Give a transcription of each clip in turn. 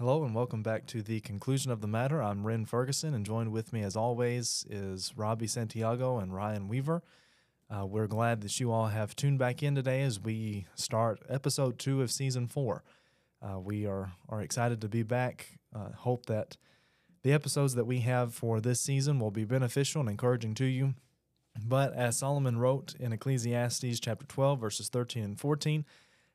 Hello and welcome back to the conclusion of the matter. I'm Ren Ferguson, and joined with me, as always, is Robbie Santiago and Ryan Weaver. Uh, we're glad that you all have tuned back in today as we start episode two of season four. Uh, we are are excited to be back. Uh, hope that the episodes that we have for this season will be beneficial and encouraging to you. But as Solomon wrote in Ecclesiastes chapter 12, verses 13 and 14,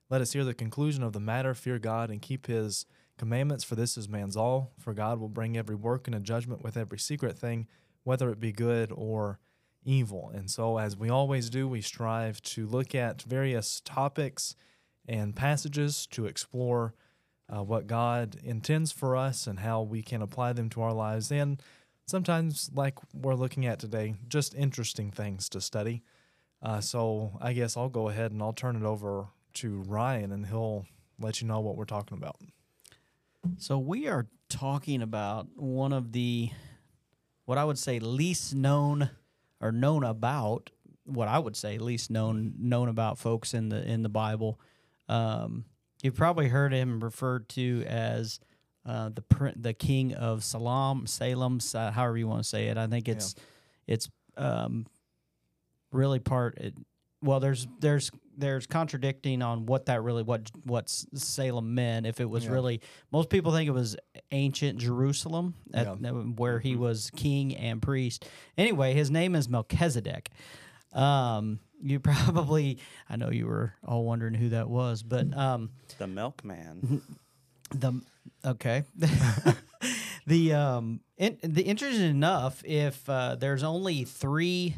let us hear the conclusion of the matter fear God and keep his commandments, for this is man's all. For God will bring every work into judgment with every secret thing, whether it be good or evil. And so, as we always do, we strive to look at various topics and passages to explore uh, what God intends for us and how we can apply them to our lives. And sometimes, like we're looking at today, just interesting things to study. Uh, so, I guess I'll go ahead and I'll turn it over to Ryan and he'll let you know what we're talking about. So we are talking about one of the what I would say least known or known about what I would say least known known about folks in the in the Bible. Um, you've probably heard him referred to as uh, the the king of Salam, Salem, however you want to say it. I think it's yeah. it's um, really part. It, well, there's there's there's contradicting on what that really what what Salem meant. If it was yeah. really, most people think it was ancient Jerusalem, at, yeah. where he mm-hmm. was king and priest. Anyway, his name is Melchizedek. Um, you probably, I know you were all wondering who that was, but um, the milkman. The okay. the um, in, the interesting enough, if uh, there's only three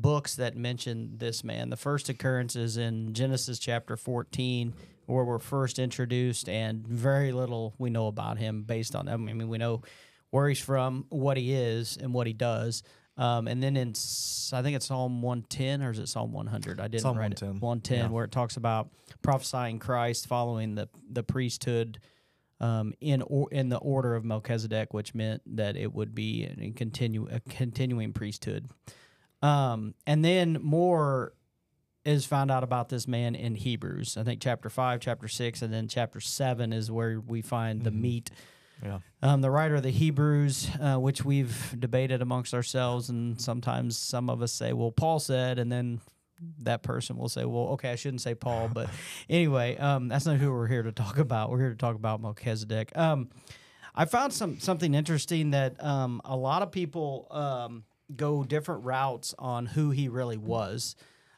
books that mention this man. The first occurrence is in Genesis chapter 14, where we're first introduced, and very little we know about him based on that. I mean, we know where he's from, what he is, and what he does. Um, and then in, I think it's Psalm 110 or is it Psalm 100? I didn't Psalm write 110. it. 110, yeah. where it talks about prophesying Christ following the, the priesthood um, in or, in the order of Melchizedek, which meant that it would be a, continue, a continuing priesthood. Um, and then more is found out about this man in Hebrews. I think chapter five, chapter six, and then chapter seven is where we find the mm-hmm. meat. Yeah. Um, the writer of the Hebrews, uh, which we've debated amongst ourselves, and sometimes some of us say, "Well, Paul said," and then that person will say, "Well, okay, I shouldn't say Paul," but anyway, um, that's not who we're here to talk about. We're here to talk about Melchizedek. Um, I found some something interesting that um, a lot of people um, go different routes on who he really was.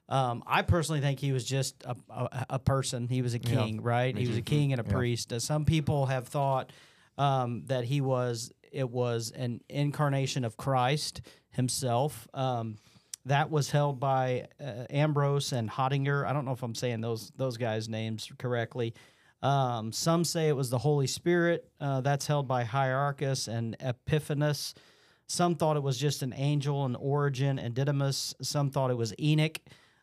Um, I personally think he was just a, a, a person. He was a king, yeah. right? He was a king and a yeah. priest. Uh, some people have thought um, that he was it was an incarnation of Christ himself. Um, that was held by uh, Ambrose and Hottinger. I don't know if I'm saying those those guys' names correctly. Um, some say it was the Holy Spirit. Uh, that's held by Hierarchus and Epiphanes. Some thought it was just an angel, an Origen, and Didymus. Some thought it was Enoch.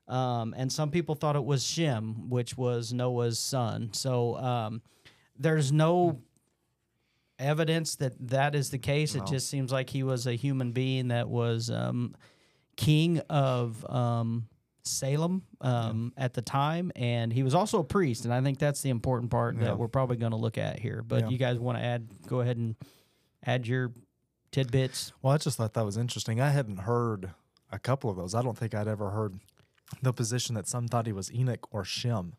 Um, and some people thought it was Shem, which was Noah's son. So um, there's no evidence that that is the case. No. It just seems like he was a human being that was um, king of um, Salem um, yeah. at the time, and he was also a priest. And I think that's the important part yeah. that we're probably going to look at here. But yeah. you guys want to add? Go ahead and add your tidbits. Well, I just thought that was interesting. I hadn't heard a couple of those. I don't think I'd ever heard the position that some thought he was Enoch or Shem.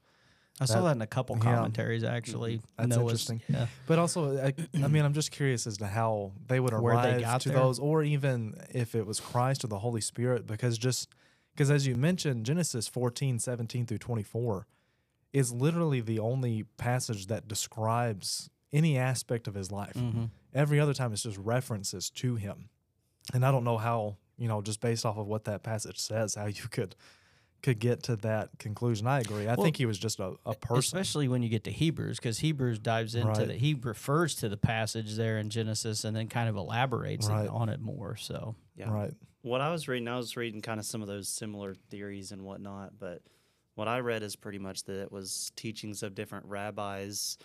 I that, saw that in a couple commentaries yeah. actually. Mm-hmm. That's Noah's, interesting. Yeah. But also, I, I, mean, I'm just curious as to how they would arrive they to there. those, or even if it was Christ or the Holy Spirit, because just because as you mentioned, Genesis 14, 17 through 24 is literally the only passage that describes any aspect of his life. Mm-hmm. Every other time, it's just references to him. And I don't know how, you know, just based off of what that passage says, how you could could get to that conclusion. I agree. I well, think he was just a, a person. Especially when you get to Hebrews, because Hebrews dives into right. the he refers to the passage there in Genesis and then kind of elaborates right. on it more. So yeah. Right. What I was reading, I was reading kind of some of those similar theories and whatnot, but what I read is pretty much that it was teachings of different rabbis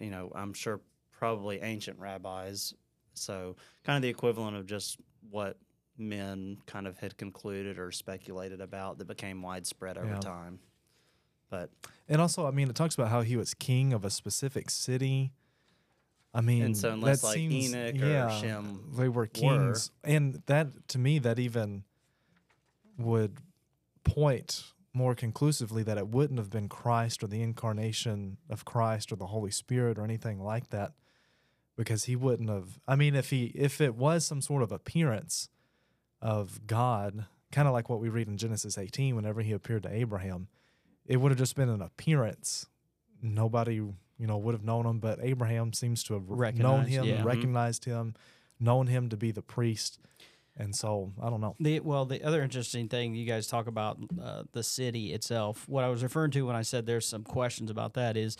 you know, I'm sure probably ancient rabbis. So, kind of the equivalent of just what men kind of had concluded or speculated about that became widespread over yeah. time. But and also, I mean, it talks about how he was king of a specific city. I mean, And so unless, that like, seems, Enoch or yeah, Shem they were kings, and that to me that even would point more conclusively that it wouldn't have been Christ or the incarnation of Christ or the Holy Spirit or anything like that, because he wouldn't have. I mean, if he if it was some sort of appearance of God, kind of like what we read in Genesis 18, whenever he appeared to Abraham, it would have just been an appearance. Nobody, you know, would have known him, but Abraham seems to have known him, yeah. Mhm. recognized him, known him to be the priest, and so I don't know. The well, the other interesting thing you guys talk about uh, the city itself. What I was referring to when I said there's some questions about that is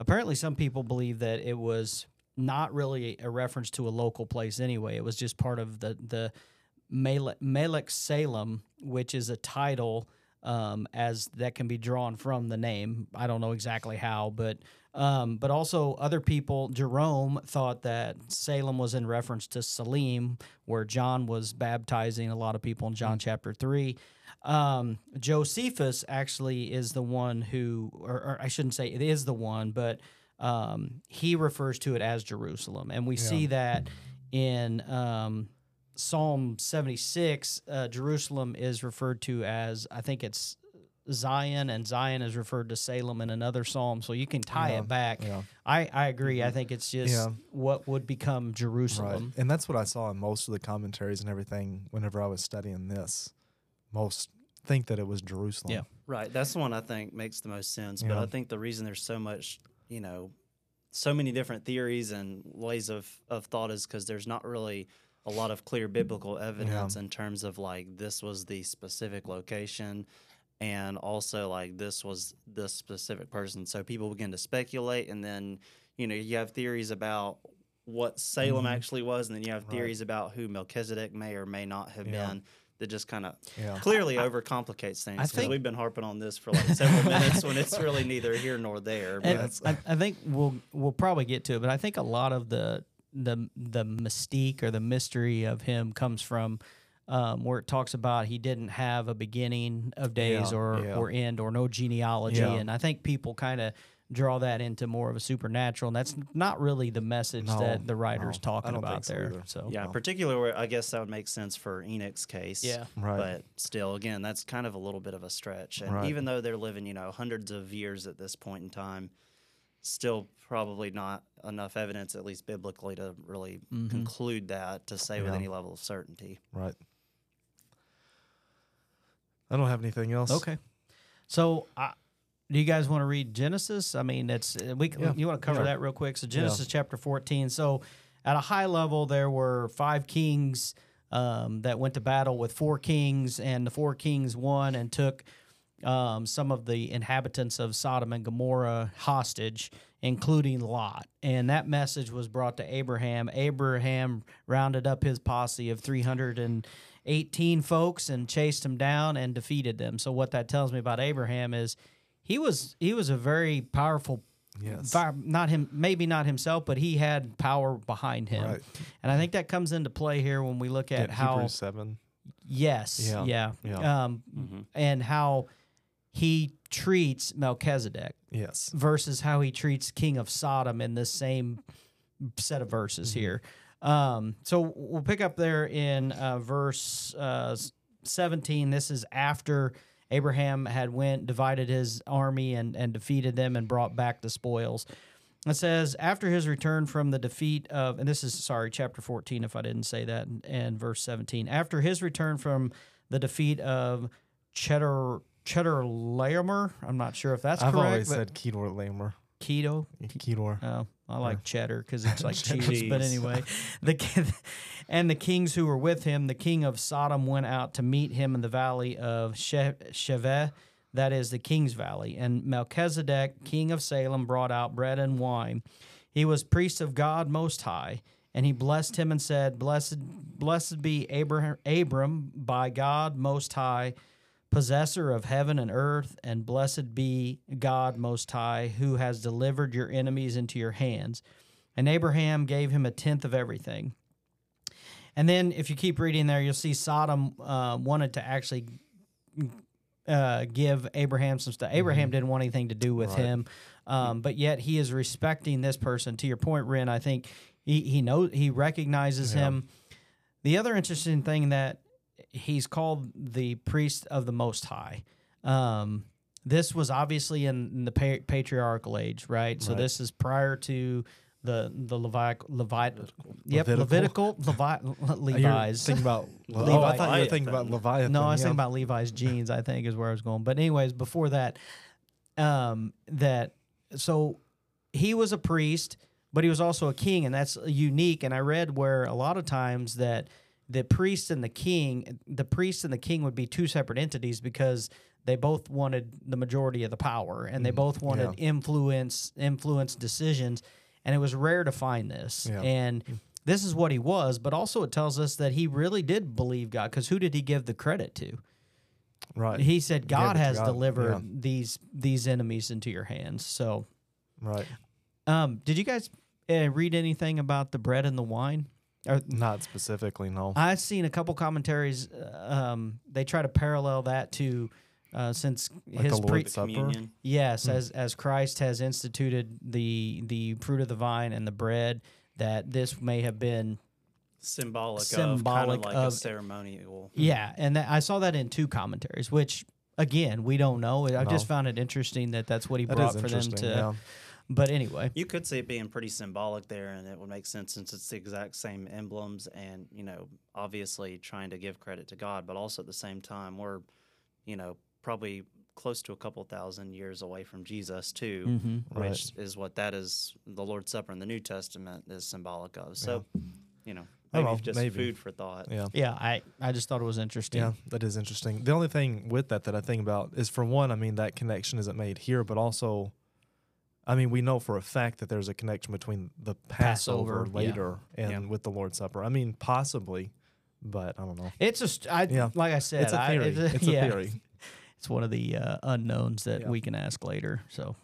apparently some people believe that it was not really a reference to a local place anyway. It was just part of the the Melech, Salem, which is a title um, as that can be drawn from the name. I don't know exactly how, but um, but also other people. Jerome thought that Salem was in reference to Salim, where John was baptizing a lot of people in John chapter three. Um, Josephus actually is the one who, or, or I shouldn't say it is the one, but um, he refers to it as Jerusalem, and we see that in um, Psalm 76, uh, Jerusalem is referred to as, I think it's Zion, and Zion is referred to Salem in another psalm. So you can tie Yeah, it back. yeah. I, I agree. I think it's just Yeah. what would become Right. Jerusalem. And that's what I saw in most of the commentaries and everything whenever I was studying this. Most think that it was Jerusalem. Yeah. Right. That's the one I think makes the most sense. But Yeah. I think the reason there's so much, you know, so many different theories and ways of, of thought is because there's not really a lot of clear biblical evidence in terms of like this was the specific location and also like this was this specific person. So people begin to speculate and then, you know, you have theories about what Salem Mhm. actually was, and then you have Right. theories about who Melchizedek may or may not have Yeah. been that just kind of Yeah. clearly overcomplicates things. Because think- we've been harping on this for like several minutes when it's really neither here nor there. But I, I think we'll we'll probably get to it, but I think a lot of the the the mystique or the mystery of him comes from um, where it talks about he didn't have a beginning of days Yeah, or yeah. or end or no genealogy, Yeah. and I think people kind of draw that into more of a supernatural, and that's not really the message No, that the writer's no, talking about so there. either. So yeah, well. particularly I guess that would make sense for Enoch's case. yeah, Right. But still, again, that's kind of a little bit of a stretch. And Right. even though they're living, you know, hundreds of years at this point in time, still probably not enough evidence, at least biblically, to really Mhm. conclude that to say with any level of certainty. right. I don't have anything else. okay. So I. Do you guys want to read Genesis? I mean, it's uh, we. Yeah, You want to cover sure. that real quick? So Genesis chapter fourteen. So at a high level, there were five kings um, that went to battle with four kings, and the four kings won and took um, some of the inhabitants of Sodom and Gomorrah hostage, including Lot. And that message was brought to Abraham. Abraham rounded up his posse of 318 folks and chased them down and defeated them. So what that tells me about Abraham is he was he was a very powerful Yes. fi- not him maybe not himself but he had power behind him Right. and i think that comes into play here when we look at Yeah, how Hebrews seven. Yes. Yeah, Yeah. yeah. Um, Mhm. and how he treats Melchizedek Yes. versus how he treats King of Sodom in this same set of verses here. Um, so we'll pick up there in uh, verse uh, 17. This is after Abraham had went, divided his army and, and defeated them and brought back the spoils. It says, after his return from the defeat of, and this is, sorry, chapter 14, if I didn't say that, and, and verse 17. After his return from the defeat of Cheddar, Cheddar Laomer, I'm not sure if that's I've correct. always said Kedor Lamer. keto. Kedor. Oh, I like cheddar because it's like cheese. But anyway, the and the kings who were with him, the king of Sodom went out to meet him in the valley of She- Sheveh, that is the king's valley. And Melchizedek, king of Salem, brought out bread and wine. He was priest of God Most High, and he blessed him and said, "Blessed, blessed be Abraham, Abram by God Most High." Possessor of heaven and earth, and blessed be God Most High, who has delivered your enemies into your hands. And Abraham gave him a tenth of everything. And then, if you keep reading there, you'll see Sodom uh, wanted to actually uh, give Abraham some stuff. Abraham didn't want anything to do with Right. him. Um, but yet he is respecting this person. To your point, Ren, I think he he knows he recognizes Yeah. him. The other interesting thing that he's called the priest of the Most High. Um, this was obviously in, in the pa- patriarchal age, right? So Right. this is prior to the the Levi Levi yep Levitical? Levitical Levi Levi's. thinking about. oh, I thought you were thinking about Leviathan. No, I was yeah. thinking about Levi's jeans. I think is where I was going. But anyways, before that, um, that so he was a priest, but he was also a king, and that's unique. And I read where a lot of times that the priest and the king, the priest and the king would be two separate entities because they both wanted the majority of the power, and they both wanted influence, influence decisions. And it was rare to find this. Yeah. And this is what he was, but also it tells us that he really did believe God. Because who did he give the credit to? Right. He said, "God to has God, delivered yeah. these these enemies into your hands." So, right. um, did you guys uh, read anything about the bread and the wine? Or Not specifically, no. I've seen a couple commentaries. uh, Um, they try to parallel that to uh, since Like his the pre- Lord's Supper. Communion. yes, Hmm. as as Christ has instituted the the fruit of the vine and the bread, that this may have been Symbolic, of Symbolic kind of like of- a ceremonial. Yeah, and that, I saw that in two commentaries, which again we don't know. I just No. found it interesting that that's what he That brought for them interesting. to. yeah. But anyway, You could see it being pretty symbolic there, and it would make sense since it's the exact same emblems, and you know, obviously trying to give credit to God, but also at the same time, we're, you know, probably close to a couple thousand years away from Jesus too, Mhm. Right. which is what that is. The Lord's Supper in the New Testament is symbolic of. So, you know, I maybe know, just maybe. food for thought. Yeah. yeah, I I just thought it was interesting. Yeah, that is interesting. The only thing with that that I think about is for one, I mean, that connection isn't made here, but also, I mean, we know for a fact that there's a connection between the Passover, Passover, yeah. later and Yeah. with the Lord's Supper. I mean, possibly, but I don't know. It's just I Yeah. like I said, It's a I- theory. It's a yeah, theory. It's one of the uh, unknowns that Yeah. we can ask later. So,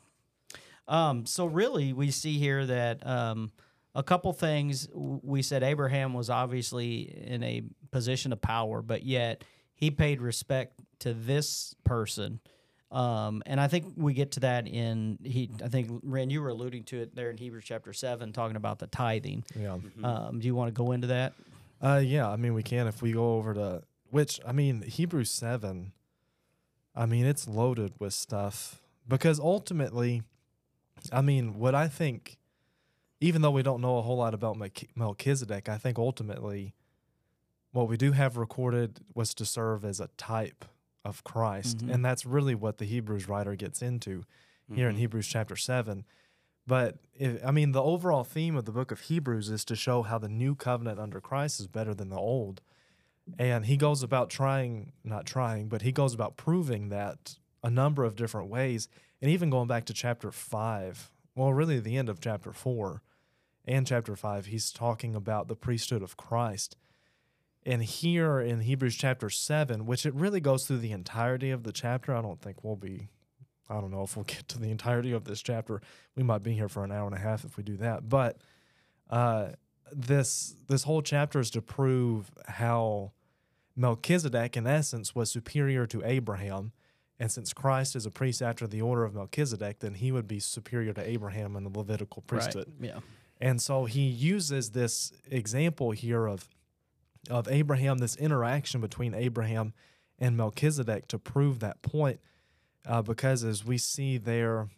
um, so really, we see here that um, a couple things. We said Abraham was obviously in a position of power, but yet he paid respect to this person. Um, and I think we get to that in he. I think Ren, you were alluding to it there in Hebrews chapter seven, talking about the tithing. Yeah. Um, do you want to go into that? Uh, yeah, I mean, we can if we go over to which I mean, Hebrews seven. I mean, it's loaded with stuff because ultimately, I mean, what I think, even though we don't know a whole lot about Melchizedek, I think ultimately, what we do have recorded was to serve as a type of Christ, Mhm. and that's really what the Hebrews writer gets into here in Mhm. Hebrews chapter 7. But if, I mean, the overall theme of the book of Hebrews is to show how the new covenant under Christ is better than the old. And he goes about trying, not trying, but he goes about proving that a number of different ways. And even going back to chapter 5, well, really the end of chapter 4 and chapter 5, he's talking about the priesthood of Christ. And here in Hebrews chapter 7, which it really goes through the entirety of the chapter, I don't think we'll be I don't know if we'll get to the entirety of this chapter. We might be here for an hour and a half if we do that. But uh, this this whole chapter is to prove how Melchizedek, in essence, was superior to Abraham. And since Christ is a priest after the order of Melchizedek, then he would be superior to Abraham in the Levitical priesthood. Right. Yeah. And so he uses this example here of of Abraham, this interaction between Abraham and Melchizedek to prove that point. Uh, because as we see there,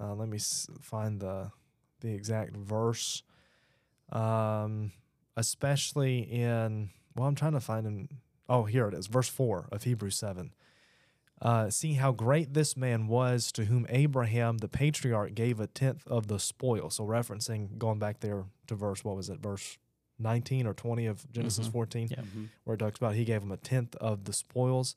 uh, let me find the the exact verse. Um, especially in well, I'm trying to find in oh here it is, verse four of Hebrews seven. Uh, see how great this man was to whom Abraham the patriarch gave a tenth of the spoil. So referencing going back there to verse what was it, verse nineteen or twenty of Genesis Mhm. fourteen Yeah. Mhm. where it talks about he gave him a tenth of the spoils.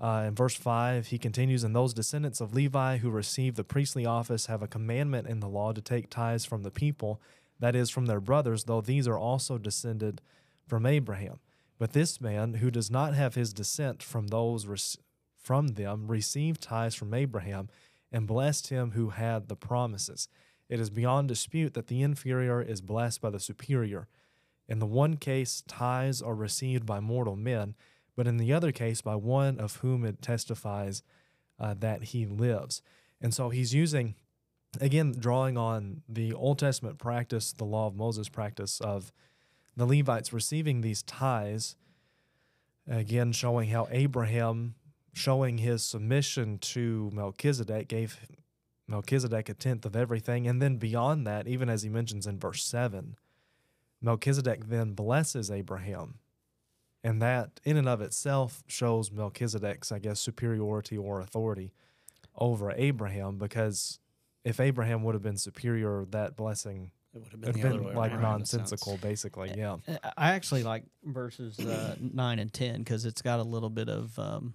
Uh, in verse 5, he continues, And those descendants of Levi who receive the priestly office have a commandment in the law to take tithes from the people, that is, from their brothers, though these are also descended from Abraham. But this man, who does not have his descent from those rec- from them, received tithes from Abraham and blessed him who had the promises. It is beyond dispute that the inferior is blessed by the superior. In the one case, tithes are received by mortal men, but in the other case, by one of whom it testifies uh, that he lives. And so he's using again, drawing on the Old Testament practice, the law of Moses practice of the Levites receiving these tithes, again, showing how Abraham, showing his submission to Melchizedek, gave Melchizedek a tenth of everything. And then beyond that, even as he mentions in verse 7, Melchizedek then blesses Abraham. And that, in and of itself, shows Melchizedek's, I guess, superiority or authority over Abraham because if Abraham would have been superior, that blessing It would have would been have the been like around, in a sense. nonsensical, basically. Yeah. Uh, I actually like verses uh, nine and ten because it's got a little bit of um,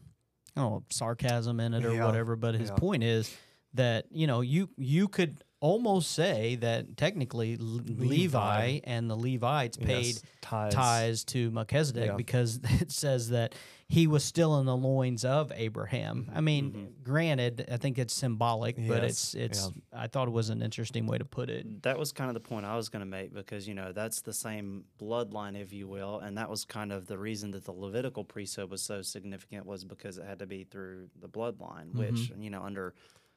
I don't know sarcasm in it or Yeah, whatever. But his yeah. point is that you know you you could almost say that technically Levi, Levi. and the Levites paid Yes, tithes. ties to Melchizedek Yeah. because it says that he was still in the loins of Abraham. I mean, granted, I think it's symbolic, but it's Mm-hmm. Yes, it's. I thought it was an interesting way to put it. That was kind of the point I was going to make because, you know, that's the same bloodline, if you will. And that was kind of the reason that the Levitical priesthood was so significant was because it had to be through the bloodline, which, you know, under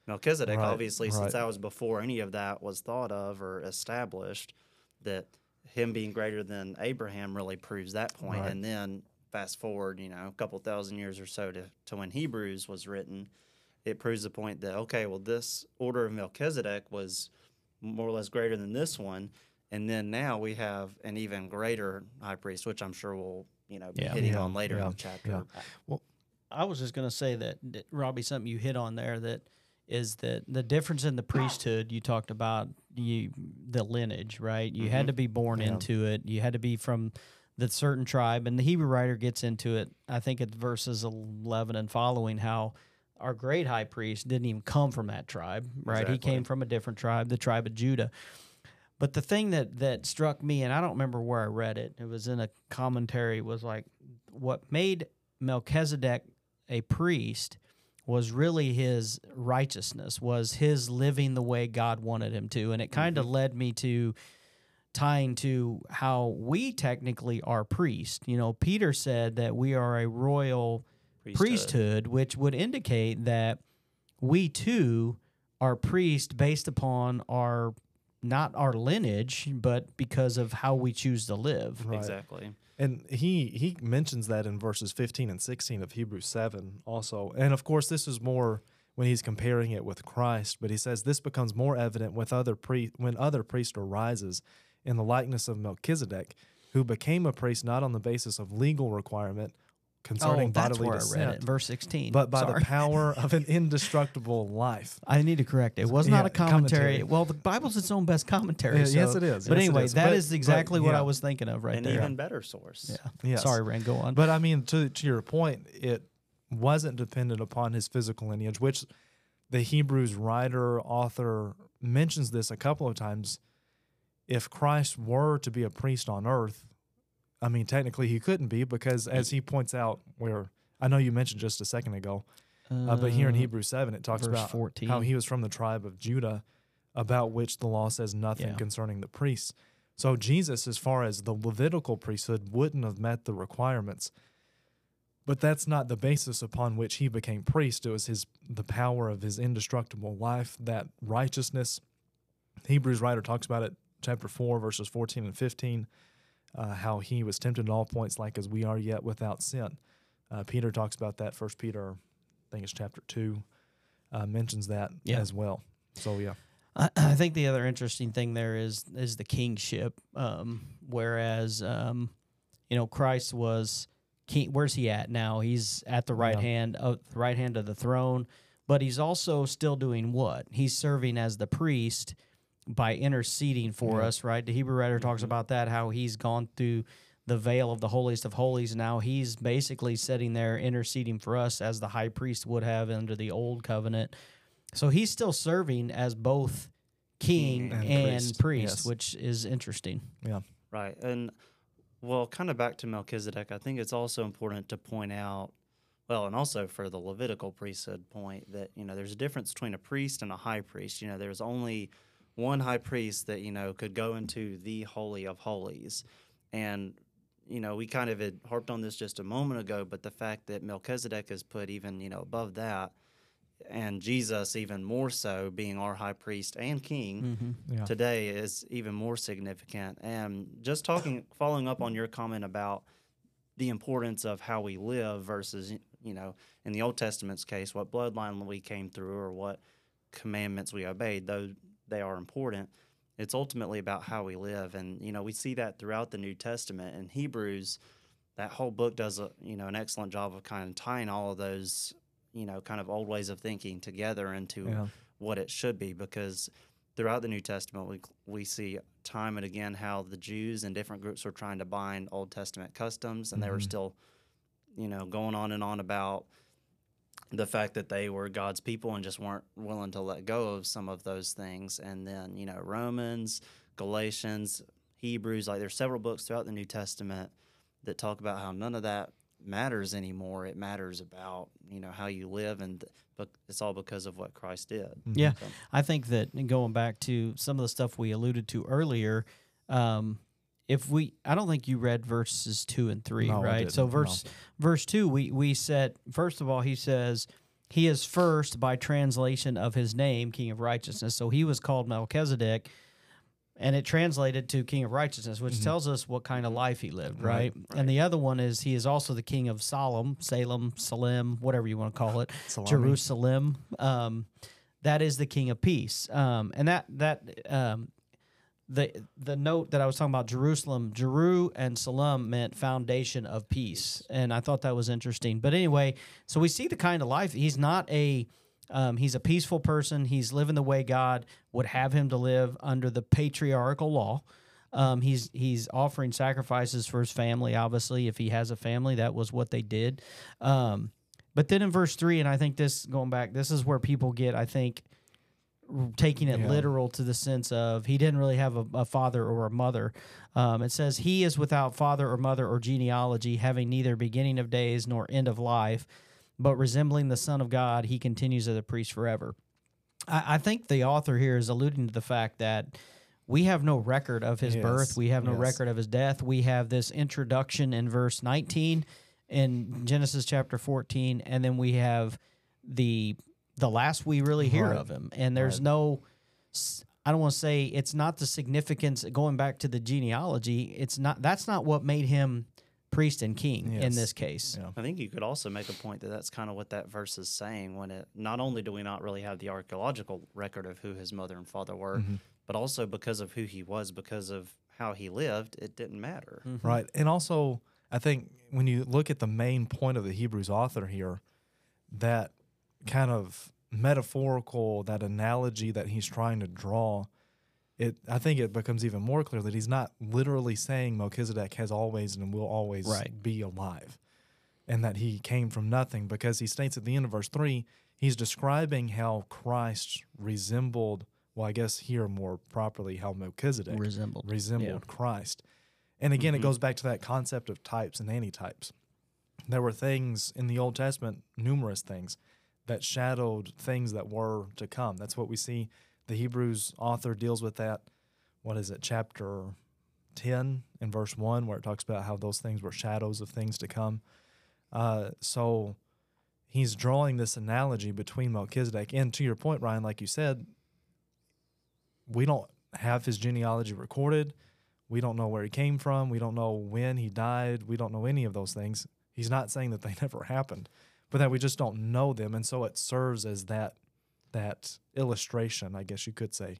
Melchizedek, Right, obviously, right. since that was before any of that was thought of or established, that him being greater than Abraham really proves that point. Right. And then fast forward, you know, a couple thousand years or so to, to when Hebrews was written, it proves the point that, okay, well, this order of Melchizedek was more or less greater than this one. And then now we have an even greater high priest, which I'm sure we'll, you know, be Yeah. hitting Yeah, on later yeah, in the chapter. yeah. I was just going to say that, that, Robbie, something you hit on there that is that the difference in the priesthood you talked about you the lineage, right? You had mm-hmm. to be born Yeah. into it. You had to be from the certain tribe, and the Hebrew writer gets into it. I think it's verses eleven and following how our great high priest didn't even come from that tribe, right? He came from a different tribe, the tribe of Judah. But the thing that that struck me, and I don't remember where I read it, it was in a commentary, was like what made Melchizedek a priest was really his righteousness, was his living the way God wanted him to. And it mm-hmm. kind of led me to tying to how we technically are priests. You know, Peter said that we are a royal priesthood, which would indicate that we too are priests based upon our not our lineage, but because of how we choose to live. Right. Exactly. And he he mentions that in verses 15 and 16 of Hebrews 7 also. And of course this is more when he's comparing it with Christ, but he says this becomes more evident with other pri- when other priest arises in the likeness of Melchizedek, who became a priest not on the basis of legal requirement concerning oh, that's bodily where I descent, read it, verse sixteen. but by Sorry. the power of an indestructible life. I need to correct it. It was not Yeah, a commentary. commentary. Well, the Bible's its own best commentary. Yeah, yes, it is. But Yes, it anyway, is. that But- is but, exactly what. I was thinking of right An there. even better source. Yeah. Yes. Sorry, Rand. Go on. But I mean, to to your point, it wasn't dependent upon his physical lineage, which the Hebrews writer author mentions this a couple of times. If Christ were to be a priest on earth, I mean, technically he couldn't be because, as he points out, where I know you mentioned just a second ago, uh, but here in Uh, Hebrews seven, it talks about 14. how he was from the tribe of Judah, about which the law says nothing Yeah. concerning the priests. So Jesus, as far as the Levitical priesthood, wouldn't have met the requirements. But that's not the basis upon which he became priest. It was his the power of his indestructible life, that righteousness. Hebrews writer talks about it, chapter four, verses fourteen and fifteen, uh, how he was tempted in all points, like as we are yet without sin. Uh, Peter talks about that. First Peter, I think it's chapter two, uh, mentions that Yeah. as well. So yeah, I, I think the other interesting thing there is is the kingship. Um, whereas, um, you know, Christ was king. Where's he at now? He's at the right Yeah. hand of the right hand of the throne, but he's also still doing what? He's serving as the priest by interceding for Yeah. us. Right? The Hebrew writer talks Mhm. about that how he's gone through the veil of the holiest of holies. Now he's basically sitting there interceding for us as the high priest would have under the old covenant. So he's still serving as both king And and, priest, priest, yes. which is interesting. yeah, Right. And well, kind of back to Melchizedek, I think it's also important to point out, well, and also for the Levitical priesthood point, that, you know, there's a difference between a priest and a high priest. You know, there's only one high priest that, you know, could go into the Holy of Holies. And, you know, we kind of had harped on this just a moment ago, but the fact that Melchizedek is put even, you know, above that and Jesus even more so being our high priest and king Mm-hmm. Yeah. today is even more significant. And just talking, following up on your comment about the importance of how we live versus, you know, in the Old Testament's case, what bloodline we came through or what commandments we obeyed, though they are important. It's ultimately about how we live. And, you know, we see that throughout the New Testament. In Hebrews, that whole book does a, you know, an excellent job of kind of tying all of those, you know, kind of old ways of thinking together into Yeah. what it should be because throughout the New Testament we we see time and again how the Jews and different groups were trying to bind Old Testament customs and they were Mhm. still you know going on and on about the fact that they were God's people and just weren't willing to let go of some of those things. And then you know Romans, Galatians, Hebrews like there's several books throughout the New Testament that talk about how none of that matters anymore. It matters about you know how you live and but it's all because of what Christ did. Yeah. So- I think that going back to some of the stuff we alluded to earlier, um, if we, I don't think you read verses two and three, No, right? So didn't, no. verse verse two, we we said first of all, he says he is first by translation of his name, King of Righteousness. So he was called Melchizedek, and it translated to King of Righteousness, which Mhm. tells us what kind of life he lived, right? Right, And the other one is he is also the King of Salem, Salem, Salem, whatever you want to call it. Jerusalem. Um, that is the King of Peace. Um, and that that um, the the note that I was talking about Jerusalem, Jeru and Salam meant foundation of peace, and I thought that was interesting. But anyway, so we see the kind of life he's not a. Um, he's a peaceful person. He's living the way God would have him to live under the patriarchal law. Um, he's he's offering sacrifices for his family. Obviously, if he has a family, that was what they did. Um, but then in verse three, and I think this going back, this is where people get, I think, taking it Yeah. literal to the sense of he didn't really have a, a father or a mother. Um, it says he is without father or mother or genealogy, having neither beginning of days nor end of life, but resembling the Son of God, he continues as a priest forever. I, I think the author here is alluding to the fact that we have no record of his Yes, birth. We have no yes. record of his death. We have this introduction in verse 19 in Genesis chapter 14, and then we have the the last we really hear Right. of him. And there's Right. no I don't want to say it's not the significance going back to the genealogy. It's not that's not what made him priest and king in this case. Yeah. I think you could also make a point that that's kind of what that verse is saying when it not only do we not really have the archaeological record of who his mother and father were, Mhm. but also because of who he was, because of how he lived, it didn't matter. Mhm. Right. And also, I think when you look at the main point of the Hebrews author here, that kind of metaphorical, that analogy that he's trying to draw, it I think it becomes even more clear that he's not literally saying Melchizedek has always and will always Right. be alive. And that he came from nothing because he states at the end of verse three, he's describing how Christ resembled well, I guess here more properly how Melchizedek Resembled. resembled Christ. And again, Mhm. it goes back to that concept of types and antitypes. There were things in the Old Testament, numerous things, that shadowed things that were to come. That's what we see. The Hebrews author deals with that. What is it, chapter 10 in verse 1, where it talks about how those things were shadows of things to come. Uh, so he's drawing this analogy between Melchizedek. And to your point, Ryan, like you said, we don't have his genealogy recorded. We don't know where he came from. We don't know when he died. We don't know any of those things. He's not saying that they never happened, but that we just don't know them, and so it serves as that that illustration, I guess you could say,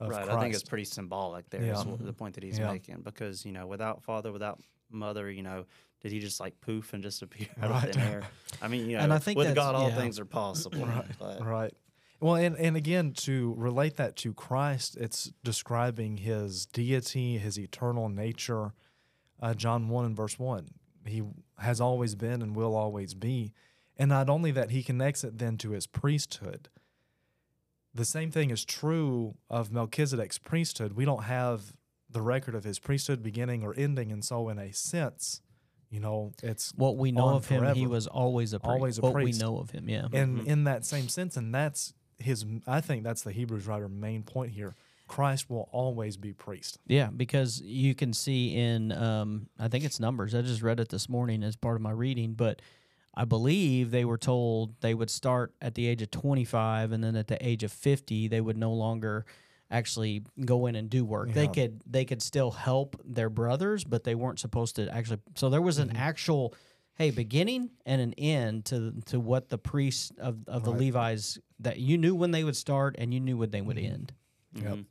of right. Christ. I think it's pretty symbolic there. Yeah. wh- the point that he's Yeah. making because you know, without father, without mother, you know, did he just like poof and disappear out Right. of thin air? I mean, you know, And I think with God, all yeah. things are possible. But Right. Well, and, and again, to relate that to Christ, it's describing his deity, his eternal nature. Uh, John 1 and verse 1. He has always been and will always be. And not only that, he connects it then to his priesthood. The same thing is true of Melchizedek's priesthood. We don't have the record of his priesthood beginning or ending. And so, in a sense, you know, it's What we know of him, he was always a priest. Always a what priest. we know of him, yeah. and Mhm. in that same sense and that's his i think that's the hebrews writer main point here christ will always be priest Yeah, because you can see in um, I think it's Numbers. I just read it this morning as part of my reading, but I believe they were told they would start at the age of 25 and then at the age of 50 they would no longer actually go in and do work. They could they could still help their brothers, but they weren't supposed to actually so there was an Mm-hmm. actual hey beginning and an end to to what the priests of, of the Right. Levites that you knew when they would start and you knew when they would Mm-hmm. end. Yep. Mhm.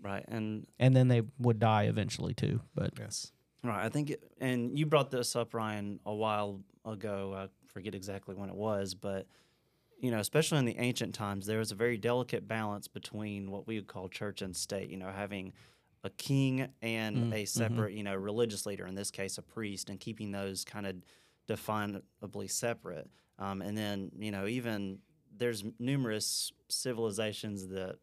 Right, and And then they would die eventually too. But Yes. right, I think, it, and you brought this up, Ryan, a while ago. I forget exactly when it was, but you know, especially in the ancient times, there was a very delicate balance between what we would call church and state. You know, having a king and Mm, a mhm. separate, you know, religious leader, in this case, a priest, and keeping those kind of definably separate. Um, and then, you know, even there's numerous civilizations that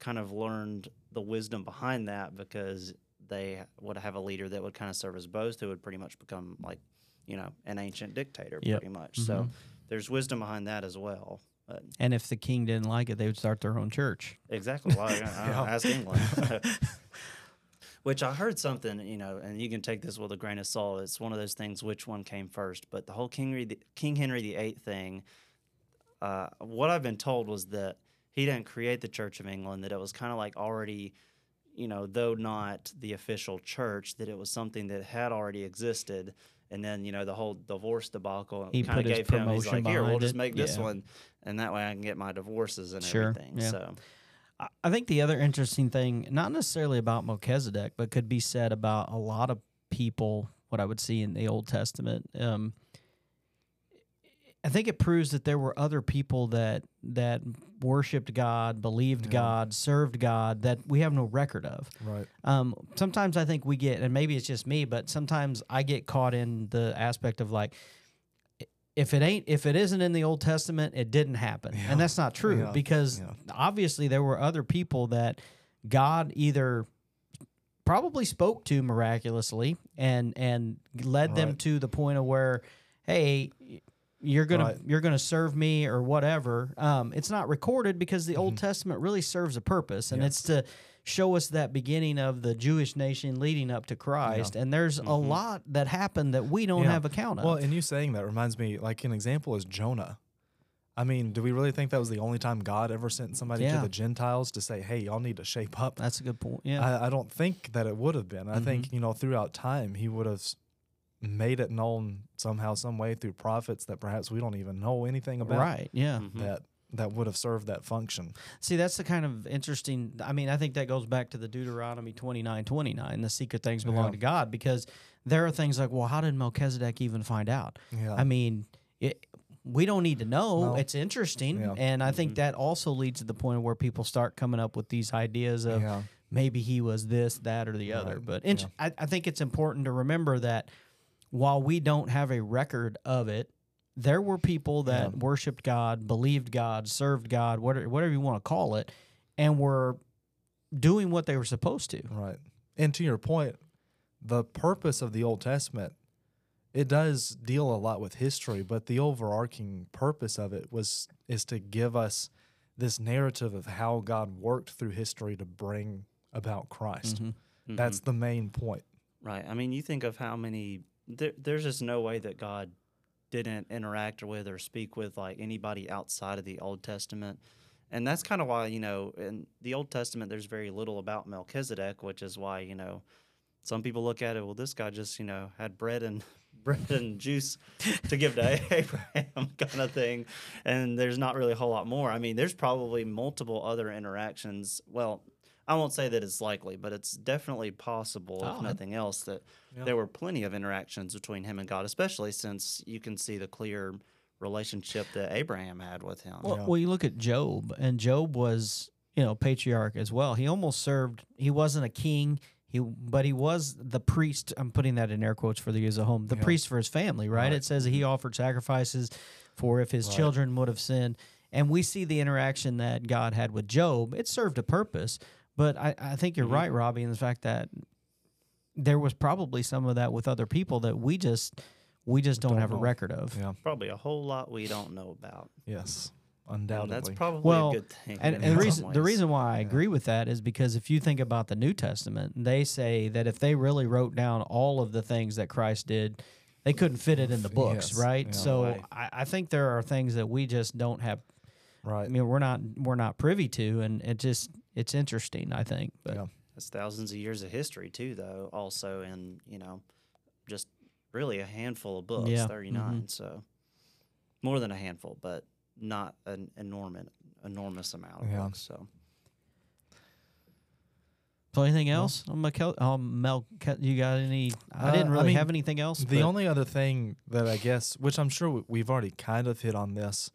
kind of learned the wisdom behind that because they would have a leader that would kind of serve as both, who would pretty much become like, you know, an ancient dictator, Yep. pretty much. So there's wisdom behind that as well. But and if the king didn't like it, they would start their own church. exactly, well, I, I Yeah. ask England. Which I heard something, you know, and you can take this with a grain of salt. It's one of those things. Which one came first? But the whole King Henry, the, King Henry VIII thing. Uh, what I've been told was that he didn't create the Church of England. That it was kind of like already, you know, though not the official church, that it was something that had already existed. And then you know the whole divorce debacle He kind of put his gave him. He's promotion like, here, we'll behind just it." make this Yeah. one, and that way I can get my divorces and Sure, everything. yeah. So I- I think the other interesting thing, not necessarily about Melchizedek, but could be said about a lot of people, what I would see in the Old Testament. Um, I think it proves that there were other people that that worshipped God, believed Yeah. God, served God that we have no record of. Right. Um, sometimes I think we get, and maybe it's just me, but sometimes I get caught in the aspect of like, if it ain't, if it isn't in the Old Testament, it didn't happen, Yeah. and that's not true Yeah. because obviously there were other people that God either probably spoke to miraculously and and led them to the point of where, hey. You're gonna Right. you're gonna serve me or whatever. Um, it's not recorded because the Old Testament really serves a purpose, and Mm-hmm. Yeah. it's to show us that beginning of the Jewish nation leading up to Christ. And there's a Mhm. lot that happened that we don't Yeah. have account of. Well, and you saying that reminds me, like an example is Jonah. I mean, do we really think that was the only time God ever sent somebody Yeah. to the Gentiles to say, "Hey, y'all need to shape up"? That's a good point. Yeah. I, I don't think that it would have been. I think you know throughout time he would have made it known somehow, some way through prophets that perhaps we don't even know anything about. right. Yeah. mhm. That that would have served that function. See, that's the kind of interesting. I mean, I think that goes back to the Deuteronomy 29 29, the secret things belong Yeah. to God, because there are things like, well, how did Melchizedek even find out? Yeah. I mean, it, we don't need to know. No. It's interesting. Yeah. And I think Mhm. that also leads to the point where people start coming up with these ideas of yeah. maybe he was this, that, or the other. Right. But int- I, I think it's important to remember that while we don't have a record of it, there were people that Yeah. worshiped God, believed God, served God, whatever, whatever you want to call it, and were doing what they were supposed to. Right. And to your point, the purpose of the Old Testament, it does deal a lot with history, but the overarching purpose of it was is to give us this narrative of how God worked through history to bring about Christ. Mhm. Mhm. That's the main point. Right. I mean, you think of how many. There, there's just no way that God didn't interact with or speak with like anybody outside of the Old Testament, and that's kind of why you know in the Old Testament there's very little about Melchizedek, which is why you know some people look at it. Well, this guy just you know had bread and bread and juice to give to Abraham, kind of thing, and there's not really a whole lot more. I mean, there's probably multiple other interactions. Well. I won't say that it's likely, but it's definitely possible, Oh, if nothing else, that Yeah. there were plenty of interactions between him and God, especially since you can see the clear relationship that Abraham had with him. Well, Yeah. well, you look at Job, and Job was, you know, patriarch as well. He almost served. He wasn't a king. He, but he was the priest. I'm putting that in air quotes for the use of home. The Yeah. priest for his family, right? Right. It says that he mm-hmm. offered sacrifices for if his Right. children would have sinned. And we see the interaction that God had with Job. It served a purpose. But I, I think you're Mhm. right, Robbie, in the fact that there was probably some of that with other people that we just we just don't, Don't have a record of. Yeah. Probably a whole lot we don't know about. Yes. And Undoubtedly. that's probably Well, a good thing. And, and the some reason the reason why I Yeah. agree with that is because if you think about the New Testament, they say that if they really wrote down all of the things that Christ did, they couldn't fit it in the books, Yes, right? yeah. so Right. I, I think there are things that we just don't have. Right. I mean, we're not we're not privy to, and it just it's interesting. I think, but Yeah. That's thousands of years of history too, though. Also, and you know, just really a handful of books, Yeah, 39 So more than a handful, but not an enormous enormous amount of Yeah. books. So so anything else on Mel? Um, Mel, you got any? I Uh, didn't I really mean, have anything else. The but- only other thing that I guess, which I'm sure we- we've already kind of hit on this,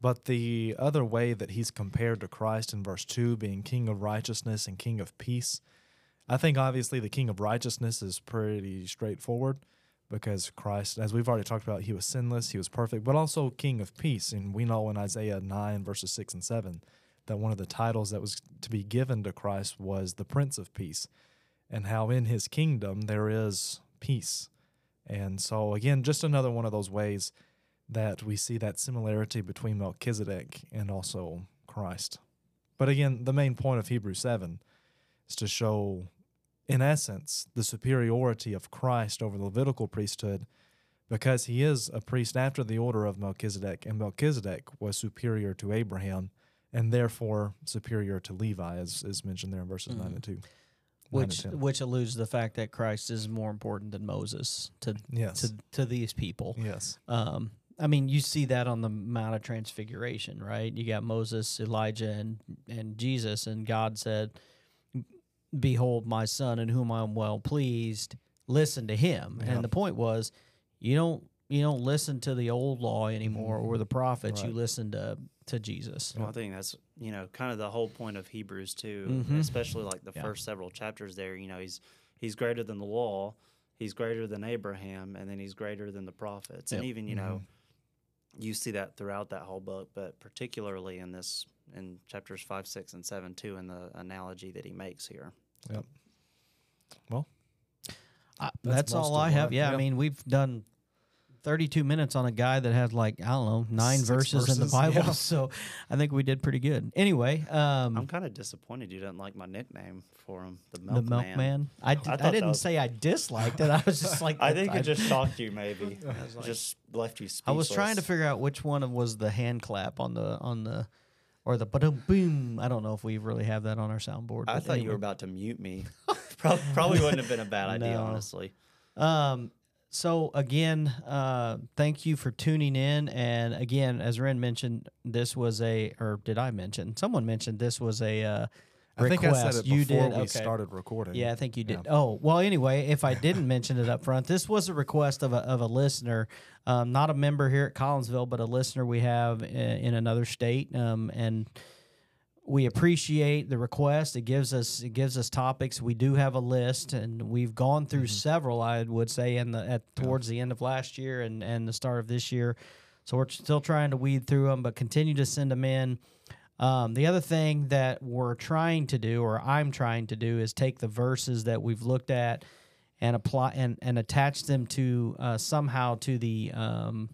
but the other way that he's compared to Christ in verse 2 being king of righteousness and king of peace, I think obviously the king of righteousness is pretty straightforward because Christ, as we've already talked about, he was sinless, he was perfect, but also king of peace. And we know in Isaiah 9, verses 6 and 7, that one of the titles that was to be given to Christ was the Prince of Peace, and how in his kingdom there is peace. And so, again, just another one of those ways that we see that similarity between Melchizedek and also Christ. But again, the main point of Hebrews 7 is to show, in essence, the superiority of Christ over the Levitical priesthood because he is a priest after the order of Melchizedek, and Melchizedek was superior to Abraham and therefore superior to Levi, as is mentioned there in verses 9 and 2. which which alludes to the fact that Christ is more important than Moses to yes. to to these people. yes. Um, I mean, you see that on the Mount of Transfiguration, right? You got Moses, Elijah, and and Jesus, and God said, "Behold, my son, in whom I am well pleased. Listen to him." Yeah. And the point was, you don't you don't listen to the old law anymore or the prophets. You listen to to Jesus. Well, I think that's you know kind of the whole point of Hebrews too, Mhm. especially like the Yeah. first several chapters there. You know, he's he's greater than the law, he's greater than Abraham, and then he's greater than the prophets, and even you know, you see that throughout that whole book, but particularly in this in chapters five, six, and seven too, in the analogy that he makes here. Yep. Well, I, That's that's all I have. Yeah, yeah. I mean, we've done 32 minutes on a guy that has like, I don't know, nine Six verses, in the Bible. yeah. So I think we did pretty good. Anyway, um, I'm kind of disappointed you didn't like my nickname for him, the the Milkman. milkman. I, d- I I, didn't was- say I disliked it. I was just like, I think I, it just shocked you, maybe. like- just left you. Speechless. I was trying to figure out which one was the hand clap on the on the or the boom boom. I don't know if we really have that on our soundboard. I but thought you were about to mute me. probably, probably wouldn't have been a bad idea, No. honestly. Um, so again, uh, thank you for tuning in. And again, as Ren mentioned, this was a, or did I mention? Someone mentioned this was a uh, I think I request. said it you before did. we okay. started recording. Yeah, I think you did. Yeah. Oh, well, anyway, if I didn't mention it up front, this was a request of a, of a listener, um, not a member here at Collinsville, but a listener we have in, in another state. Um, and we appreciate the request. It gives us it gives us topics. We do have a list, and we've gone through several. I would say in the at towards the end of last year and and the start of this year. So we're still trying to weed through them, but continue to send them in. Um, the other thing that we're trying to do, or I'm trying to do, is take the verses that we've looked at and apply and, and attach them to uh, somehow to the um,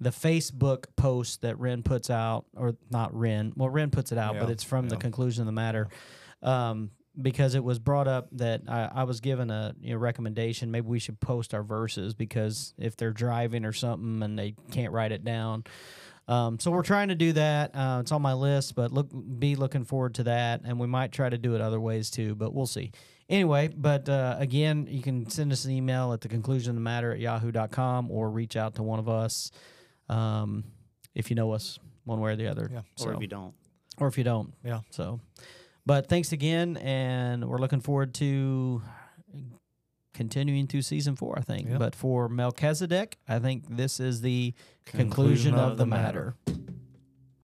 the Facebook post that Ren puts out, or not Ren. Well, Ren puts it out, but it's from the conclusion of the matter. Um, because it was brought up that I, I was given a you know, recommendation. Maybe we should post our verses because if they're driving or something and they can't write it down. Um, so we're trying to do that. Uh, it's on my list, but look, be looking forward to that, and we might try to do it other ways too, but we'll see. Anyway, but uh, again, you can send us an email at the conclusion of the matter at yahoo.com or reach out to one of us um, if you know us one way or the other. Yeah. Or So- if you don't. or if you don't. Yeah. So, but thanks again, and we're looking forward to continuing to season four. I think. Yeah. But for Melchizedek, I think this is the conclusion, of, the matter.